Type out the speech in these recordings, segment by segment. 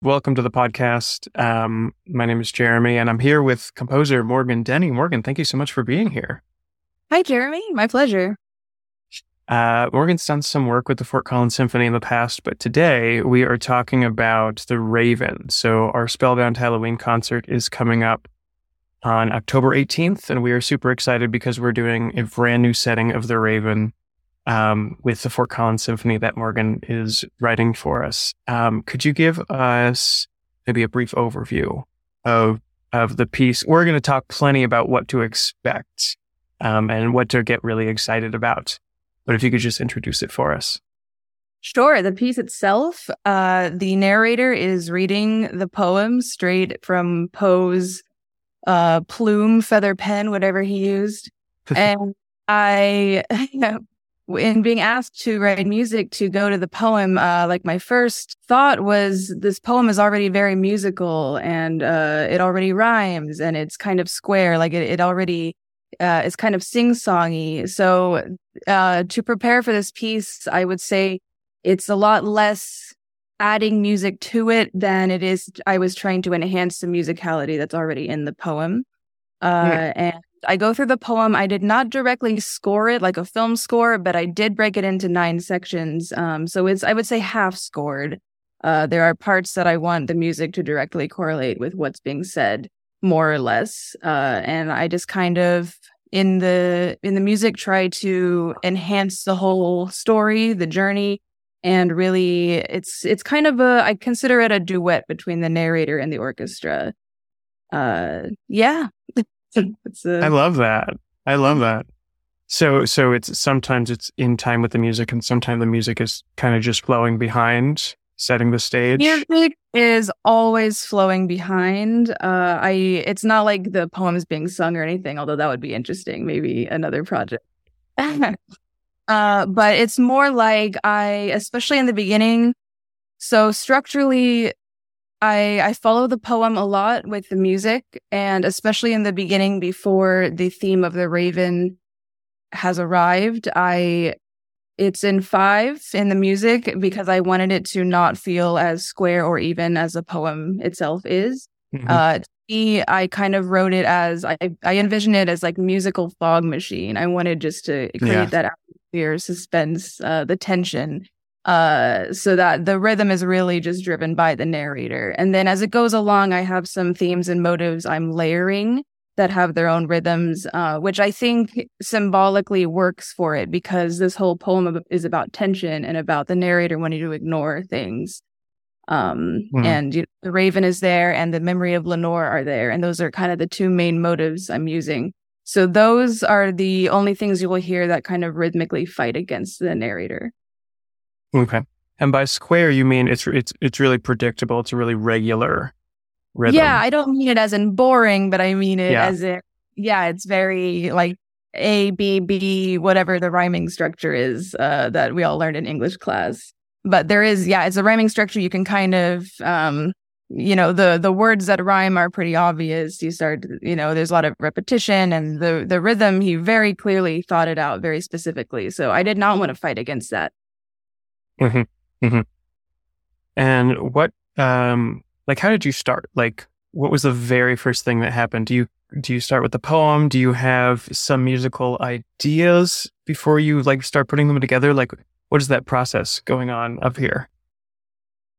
Welcome to the podcast. Um, my name is Jeremy, and I'm here with composer Morgan Denney. Morgan, thank you so much for being here. Hi, Jeremy. My pleasure. Uh, Morgan's done some work with the Fort Collins Symphony in the past, but today we are talking about The Raven. So, our Spellbound Halloween concert is coming up on October 18th, and we are super excited because we're doing a brand new setting of The Raven um, with the Fort Collins Symphony that Morgan is writing for us. Um, could you give us maybe a brief overview of of the piece? We're going to talk plenty about what to expect um, and what to get really excited about. But if you could just introduce it for us. Sure. The piece itself, uh, the narrator is reading the poem straight from Poe's uh, plume, feather pen, whatever he used. and I in being asked to write music to go to the poem, uh, like my first thought was this poem is already very musical and uh, it already rhymes and it's kind of square, like it, it already uh, is kind of sing songy. So uh, to prepare for this piece, I would say it's a lot less adding music to it than it is. I was trying to enhance the musicality that's already in the poem. Uh, yeah. And I go through the poem. I did not directly score it like a film score, but I did break it into nine sections. Um, so it's, I would say, half scored. Uh, there are parts that I want the music to directly correlate with what's being said, more or less. Uh, and I just kind of in the in the music try to enhance the whole story, the journey, and really, it's it's kind of a I consider it a duet between the narrator and the orchestra. Uh, yeah. it's a... I love that. I love that. So, so it's sometimes it's in time with the music, and sometimes the music is kind of just flowing behind, setting the stage. Music is always flowing behind. Uh, I it's not like the poem is being sung or anything, although that would be interesting. Maybe another project. uh, but it's more like I, especially in the beginning. So structurally, I, I follow the poem a lot with the music and especially in the beginning before the theme of the raven has arrived. I, it's in five in the music because I wanted it to not feel as square or even as the poem itself is. Mm-hmm. Uh, me, I kind of wrote it as I, I envision it as like musical fog machine. I wanted just to create yeah. that atmosphere, suspense, uh, the tension uh, so that the rhythm is really just driven by the narrator. And then as it goes along, I have some themes and motives I'm layering that have their own rhythms, uh, which I think symbolically works for it because this whole poem is about tension and about the narrator wanting to ignore things. Um, mm. and you know, the raven is there and the memory of Lenore are there. And those are kind of the two main motives I'm using. So those are the only things you will hear that kind of rhythmically fight against the narrator. Okay. And by square, you mean it's it's it's really predictable. It's a really regular rhythm. Yeah, I don't mean it as in boring, but I mean it yeah. as in yeah, it's very like A B B whatever the rhyming structure is uh, that we all learned in English class. But there is yeah, it's a rhyming structure. You can kind of um, you know the the words that rhyme are pretty obvious. You start you know there's a lot of repetition and the the rhythm. He very clearly thought it out very specifically. So I did not want to fight against that. Mm-hmm. Mm-hmm. And what, um, like, how did you start? Like, what was the very first thing that happened? Do you do you start with the poem? Do you have some musical ideas before you like start putting them together? Like, what is that process going on up here?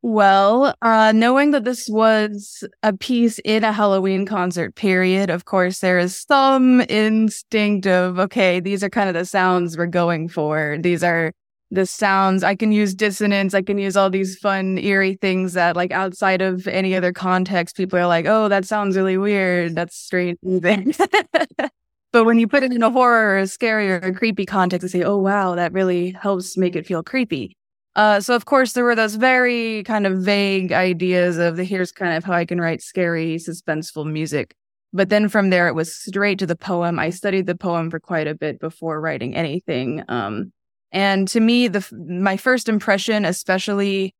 Well, uh, knowing that this was a piece in a Halloween concert period, of course, there is some instinct of, okay, these are kind of the sounds we're going for. These are the sounds. I can use dissonance. I can use all these fun, eerie things that, like, outside of any other context, people are like, oh, that sounds really weird. That's strange. but when you put it in a horror or a scary or a creepy context, they say, oh, wow, that really helps make it feel creepy. Uh, so, of course, there were those very kind of vague ideas of the here's kind of how I can write scary, suspenseful music. But then from there, it was straight to the poem. I studied the poem for quite a bit before writing anything. Um, and to me, the my first impression, especially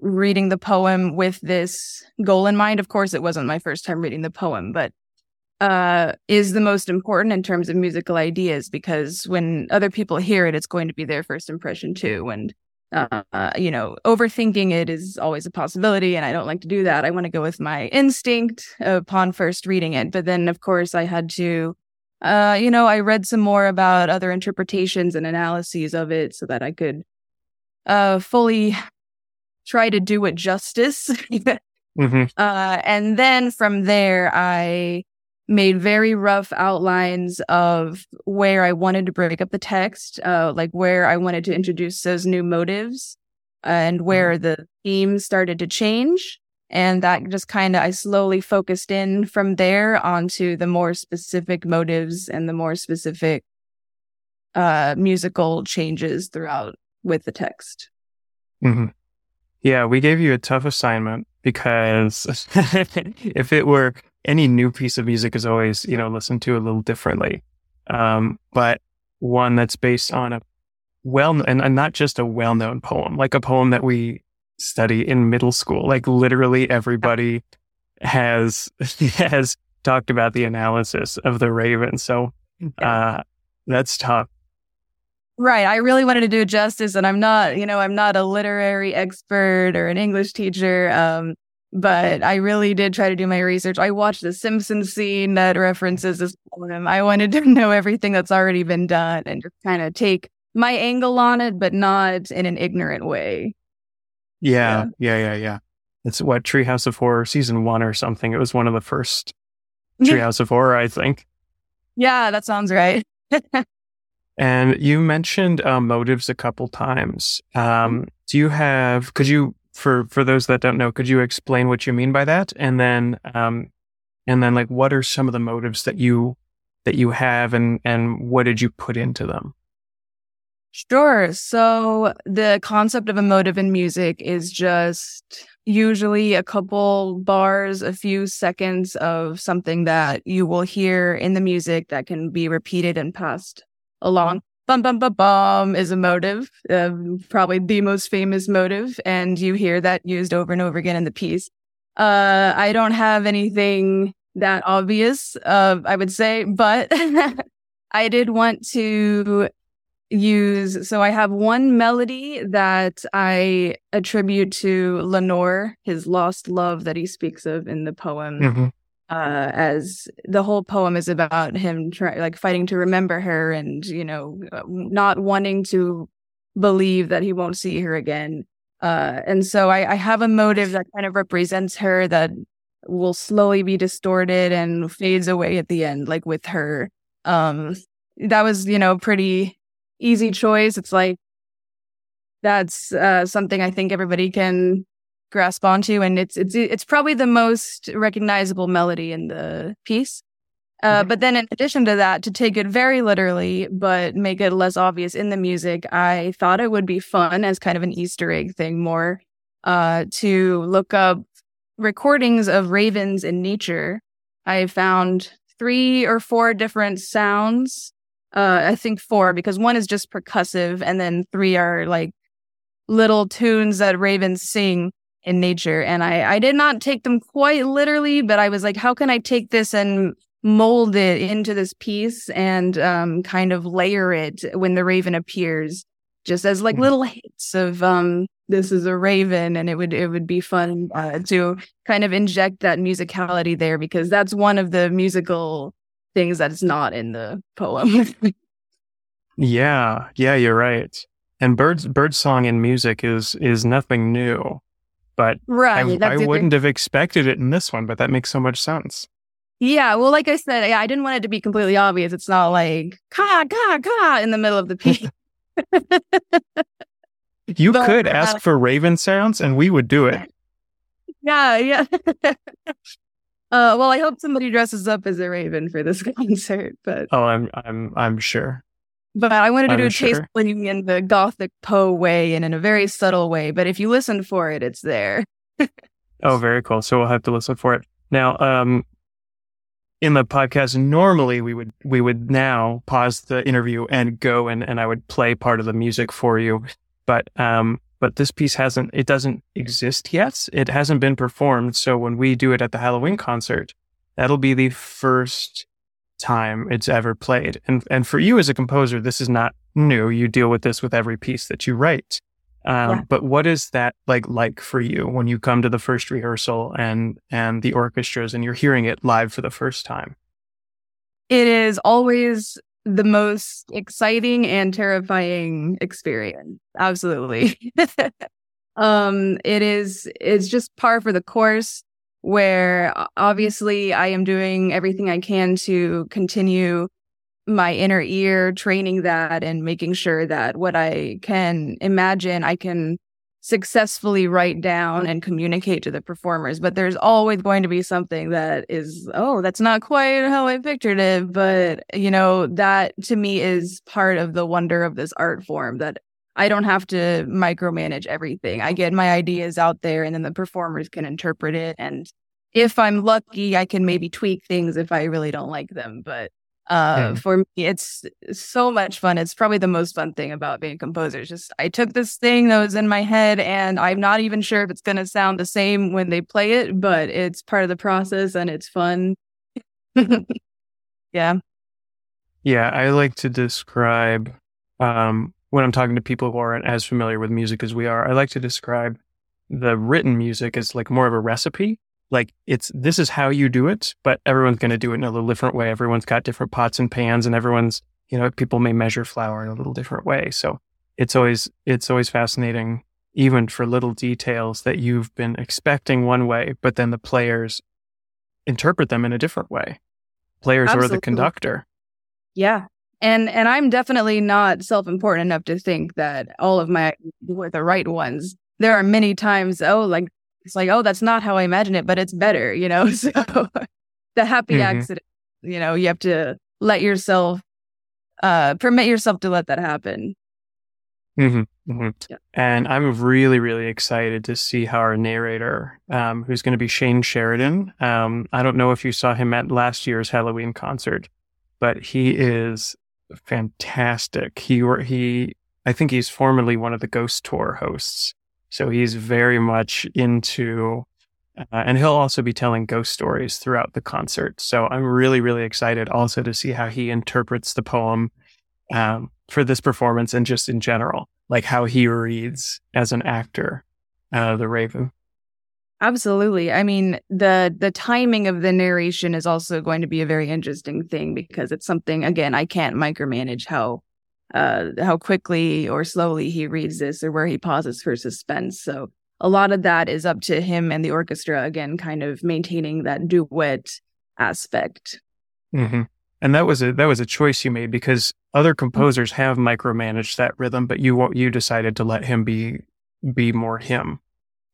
reading the poem with this goal in mind, of course, it wasn't my first time reading the poem, but uh, is the most important in terms of musical ideas because when other people hear it, it's going to be their first impression too. And uh, you know, overthinking it is always a possibility, and I don't like to do that. I want to go with my instinct upon first reading it. But then, of course, I had to, uh, you know, I read some more about other interpretations and analyses of it so that I could uh, fully try to do it justice. mm-hmm. uh, and then from there, I made very rough outlines of where I wanted to break up the text, uh, like where I wanted to introduce those new motives and where mm-hmm. the themes started to change. And that just kind of, I slowly focused in from there onto the more specific motives and the more specific uh, musical changes throughout with the text. Mm-hmm. Yeah, we gave you a tough assignment because if it were any new piece of music is always, you know, listened to a little differently. Um, but one that's based on a well, and, and not just a well known poem, like a poem that we study in middle school. Like literally everybody has, has talked about the analysis of the Raven. So, uh, that's tough. Right. I really wanted to do justice and I'm not, you know, I'm not a literary expert or an English teacher. Um, but I really did try to do my research. I watched the Simpsons scene that references this poem. I wanted to know everything that's already been done and just kind of take my angle on it, but not in an ignorant way. Yeah, yeah, yeah, yeah. yeah. It's what Treehouse of Horror season one or something. It was one of the first Treehouse of Horror, I think. Yeah, that sounds right. and you mentioned uh, motives a couple times. Um, do you have? Could you for for those that don't know, could you explain what you mean by that? And then um, and then like what are some of the motives that you that you have and and what did you put into them? Sure. So the concept of a motive in music is just usually a couple bars, a few seconds of something that you will hear in the music that can be repeated and passed along bum bum bum bum is a motive, uh, probably the most famous motive, and you hear that used over and over again in the piece. Uh, I don't have anything that obvious, uh, I would say, but I did want to use. So I have one melody that I attribute to Lenore, his lost love that he speaks of in the poem. Mm-hmm uh, as the whole poem is about him try, like fighting to remember her and you know not wanting to believe that he won't see her again uh, and so I, I have a motive that kind of represents her that will slowly be distorted and fades away at the end like with her um that was you know pretty easy choice it's like that's uh, something i think everybody can grasp onto, and it's it's it's probably the most recognizable melody in the piece. Uh. But then, in addition to that, to take it very literally, but make it less obvious in the music, I thought it would be fun as kind of an Easter egg thing more uh, to look up recordings of ravens in nature. I found three or four different sounds. Uh, I think four because one is just percussive, and then three are like little tunes that ravens sing in nature. And I, I did not take them quite literally, but I was like, how can I take this and mold it into this piece and um, kind of layer it when the raven appears, just as like hmm. little hits of um, this is a raven, and it would it would be fun uh, to kind of inject that musicality there because that's one of the musical things that's not in the poem. yeah, yeah, you're right. And birds bird song in music is is nothing new but right, I, I wouldn't have expected it in this one, but that makes so much sense. Yeah, well, like I said, I didn't want it to be completely obvious. It's not like ka ka ka in the middle of the piece. you but, could ask for raven sounds, and we would do it. Yeah, yeah. Uh, well, I hope somebody dresses up as a raven for this concert. But oh, I'm I'm I'm sure. But I wanted to I'm do a sure. taste in the gothic Poe way and in a very subtle way. But if you listen for it, it's there. oh, very cool. So we'll have to listen for it. Now, um, in the podcast, normally we would we would now pause the interview and go and, and I would play part of the music for you. But um, but this piece hasn't it doesn't exist yet. It hasn't been performed. So when we do it at the Halloween concert, that'll be the first time it's ever played. And and for you as a composer, this is not new. You deal with this with every piece that you write. Um, Yeah. But what is that like like for you when you come to the first rehearsal and and the orchestras and you're hearing it live for the first time? It is always the most exciting and terrifying experience. Absolutely. um, it is, it's just par for the course where obviously I am doing everything I can to continue my inner ear, training that and making sure that what I can imagine, I can successfully write down and communicate to the performers. But there's always going to be something that is, oh, that's not quite how I pictured it. But, you know, that to me is part of the wonder of this art form that I don't have to micromanage everything. I get my ideas out there and then the performers can interpret it. And if I'm lucky, I can maybe tweak things if I really don't like them. But uh, Mm. for me, it's so much fun. It's probably the most fun thing about being a composer. It's just I took this thing that was in my head, and I'm not even sure if it's going to sound the same when they play it, but it's part of the process and it's fun. yeah. Yeah, I like to describe um, when I'm talking to people who aren't as familiar with music as we are. I like to describe the written music as like more of a recipe. Like it's this is how you do it, but everyone's going to do it in a little different way. Everyone's got different pots and pans, and everyone's you know people may measure flour in a little different way. So it's always it's always fascinating, even for little details that you've been expecting one way, but then the players interpret them in a different way. Players or the conductor. Yeah. And and I'm definitely not self-important enough to think that all of my were the right ones. There are many times, oh, like it's like, oh, that's not how I imagine it, but it's better, you know. So the happy Mhm. accident, you know, you have to let yourself uh permit yourself to let that happen. hmm hmm Yeah. And I'm really, really excited to see how our narrator, um, who's going to be Shane Sheridan. Um, I don't know if you saw him at last year's Halloween concert, but he is fantastic. He were he, I think he's formerly one of the Ghost Tour hosts, so he's very much into. Uh, and he'll also be telling ghost stories throughout the concert. So I'm really, really excited also to see how he interprets the poem um, for this performance and just in general, like how he reads as an actor, uh, the Raven. Absolutely. I mean, the the timing of the narration is also going to be a very interesting thing because it's something again, I can't micromanage how uh how quickly or slowly he reads this or where he pauses for suspense. So a lot of that is up to him and the orchestra again kind of maintaining that duet aspect. hmm And that was a that was a choice you made because other composers have micromanaged that rhythm, but you you decided to let him be be more him.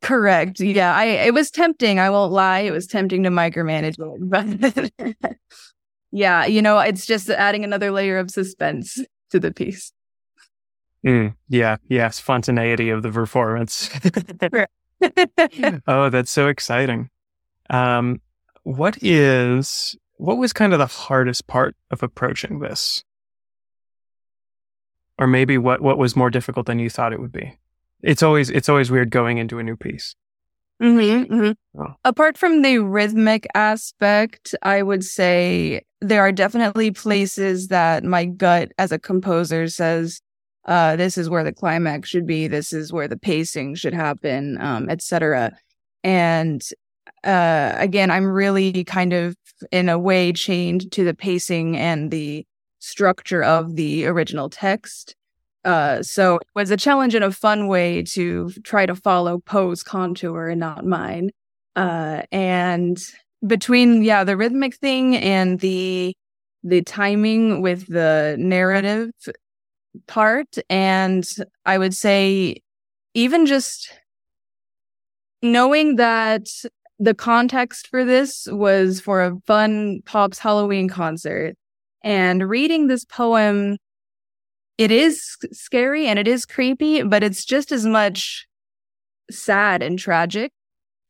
Correct. Yeah, I it was tempting, I won't lie. It was tempting to micromanage it, but yeah, you know, it's just adding another layer of suspense to the piece. Mm, yeah, yeah, spontaneity of the performance. oh, that's so exciting. Um, what is what was kind of the hardest part of approaching this? Or maybe what what was more difficult than you thought it would be? It's always it's always weird going into a new piece. Hmm Oh. Apart from the rhythmic aspect, I would say there are definitely places that my gut as a composer says, uh, this is where the climax should be, this is where the pacing should happen, um, etc. And uh, again, I'm really kind of in a way chained to the pacing and the structure of the original text. Uh, so it was a challenge in a fun way to try to follow Poe's contour and not mine. Uh, and between, yeah, the rhythmic thing and the, the timing with the narrative part. And I would say even just knowing that the context for this was for a fun Pops Halloween concert and reading this poem it is scary and it is creepy, but it's just as much sad and tragic.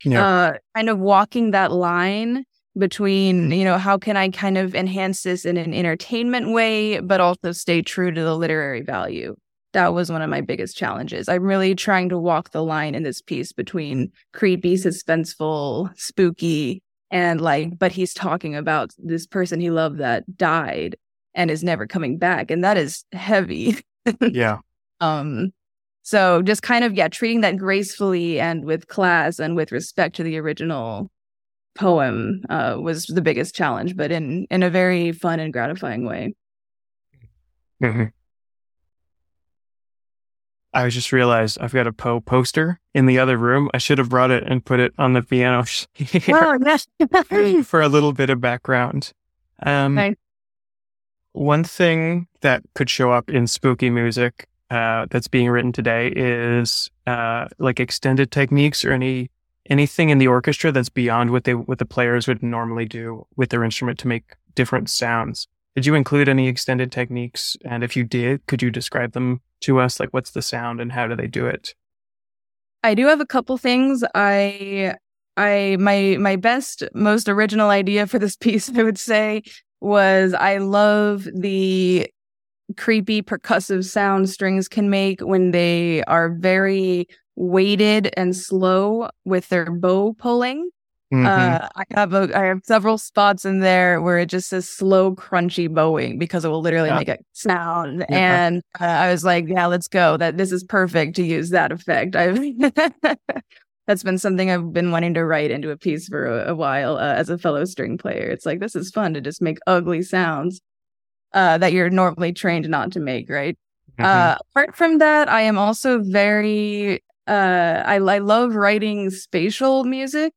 Yeah. Uh, kind of walking that line between, you know, how can I kind of enhance this in an entertainment way, but also stay true to the literary value. That was one of my biggest challenges. I'm really trying to walk the line in this piece between creepy, suspenseful, spooky, and like, but he's talking about this person he loved that died and is never coming back. And that is heavy. yeah. Um, So just kind of, yeah, treating that gracefully and with class and with respect to the original poem uh, was the biggest challenge, but in, in a very fun and gratifying way. Mm-hmm. I just realized I've got a Poe poster in the other room. I should have brought it and put it on the piano oh, yes. for a little bit of background. Um, nice. One thing that could show up in spooky music uh, that's being written today is uh, like extended techniques or any anything in the orchestra that's beyond what they what the players would normally do with their instrument to make different sounds. Did you include any extended techniques? And if you did, could you describe them to us? Like, what's the sound and how do they do it? I do have a couple things. I, I, my, my best, most original idea for this piece, I would say, was I love the creepy percussive sound strings can make when they are very weighted and slow with their bow pulling. Mm-hmm. Uh, I have a, I have several spots in there where it just says slow, crunchy bowing because it will literally yeah. make a sound. Yeah. And uh, I was like, yeah, let's go. That this is perfect to use that effect. I've that's been something I've been wanting to write into a piece for a, a while uh, as a fellow string player. It's like this is fun to just make ugly sounds uh, that you're normally trained not to make, right? Mm-hmm. Uh, apart from that, I am also very uh, I, I love writing spatial music.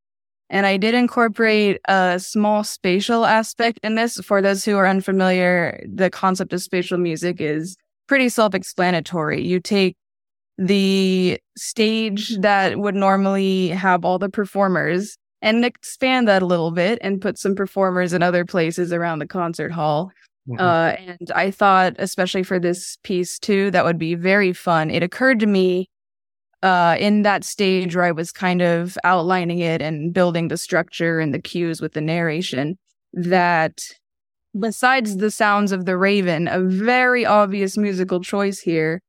And I did incorporate a small spatial aspect in this. For those who are unfamiliar, the concept of spatial music is pretty self explanatory. You take the stage that would normally have all the performers and expand that a little bit and put some performers in other places around the concert hall. Mm-hmm. Uh, and I thought, especially for this piece too, that would be very fun. It occurred to me uh, in that stage where I was kind of outlining it and building the structure and the cues with the narration, that besides the sounds of the raven, a very obvious musical choice here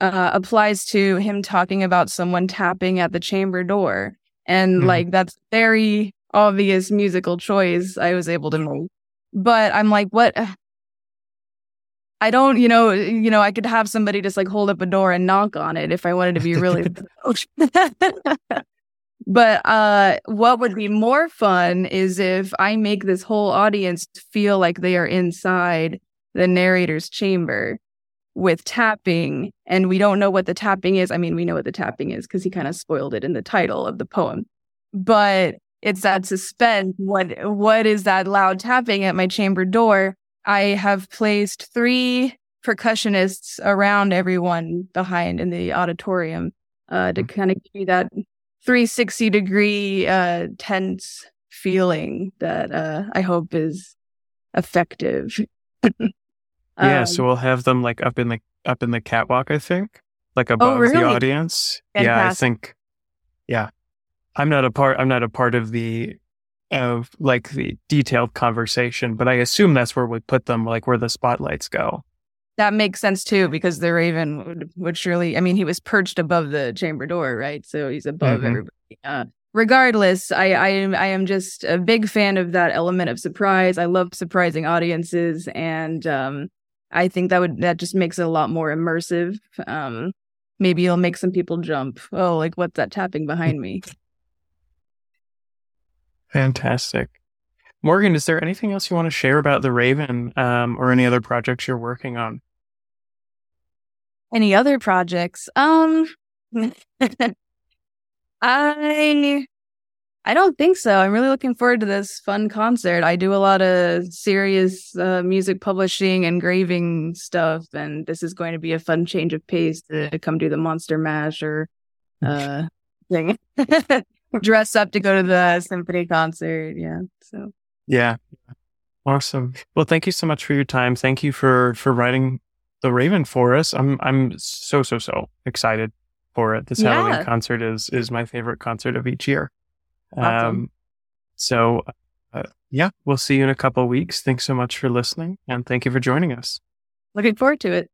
uh, applies to him talking about someone tapping at the chamber door. And mm-hmm. like, that's very obvious musical choice I was able to make. But I'm like, what? I don't, you know, you know, I could have somebody just like hold up a door and knock on it if I wanted to be really But uh what would be more fun is if I make this whole audience feel like they are inside the narrator's chamber with tapping and we don't know what the tapping is. I mean, we know what the tapping is because he kind of spoiled it in the title of the poem. But it's that suspense. What what is that loud tapping at my chamber door? I have placed three percussionists around everyone behind in the auditorium uh, to mm-hmm. kind of give you that 360 degree uh, tense feeling that uh, I hope is effective. yeah, um, so we'll have them like up in the up in the catwalk, I think, like oh, above oh, really? the audience. Fantastic. Yeah, I think. Yeah, I'm not a part. I'm not a part of the of like the detailed conversation, but I assume that's where we put them, like where the spotlights go. That makes sense too, because the Raven would, would surely, I mean, he was perched above the chamber door, right? So he's above mm-hmm. everybody. Uh, regardless, I, I am, I am just a big fan of that element of surprise. I love surprising audiences. And, um, I think that would, that just makes it a lot more immersive. Um, maybe it'll make some people jump. Oh, like what's that tapping behind me? Fantastic. Morgan, is there anything else you want to share about the Raven um, or any other projects you're working on? Any other projects? Um, I I don't think so. I'm really looking forward to this fun concert. I do a lot of serious uh, music publishing, engraving stuff, and this is going to be a fun change of pace to come do the Monster Mash or uh, thing. dress up to go to the symphony concert. Yeah. So. Yeah. Awesome. Well, thank you so much for your time. Thank you for for writing the Raven for us. I'm I'm so so so excited for it. This yeah. Halloween concert is is my favorite concert of each year. Awesome. Um, so uh, yeah, we'll see you in a couple weeks. Thanks so much for listening, and thank you for joining us. Looking forward to it.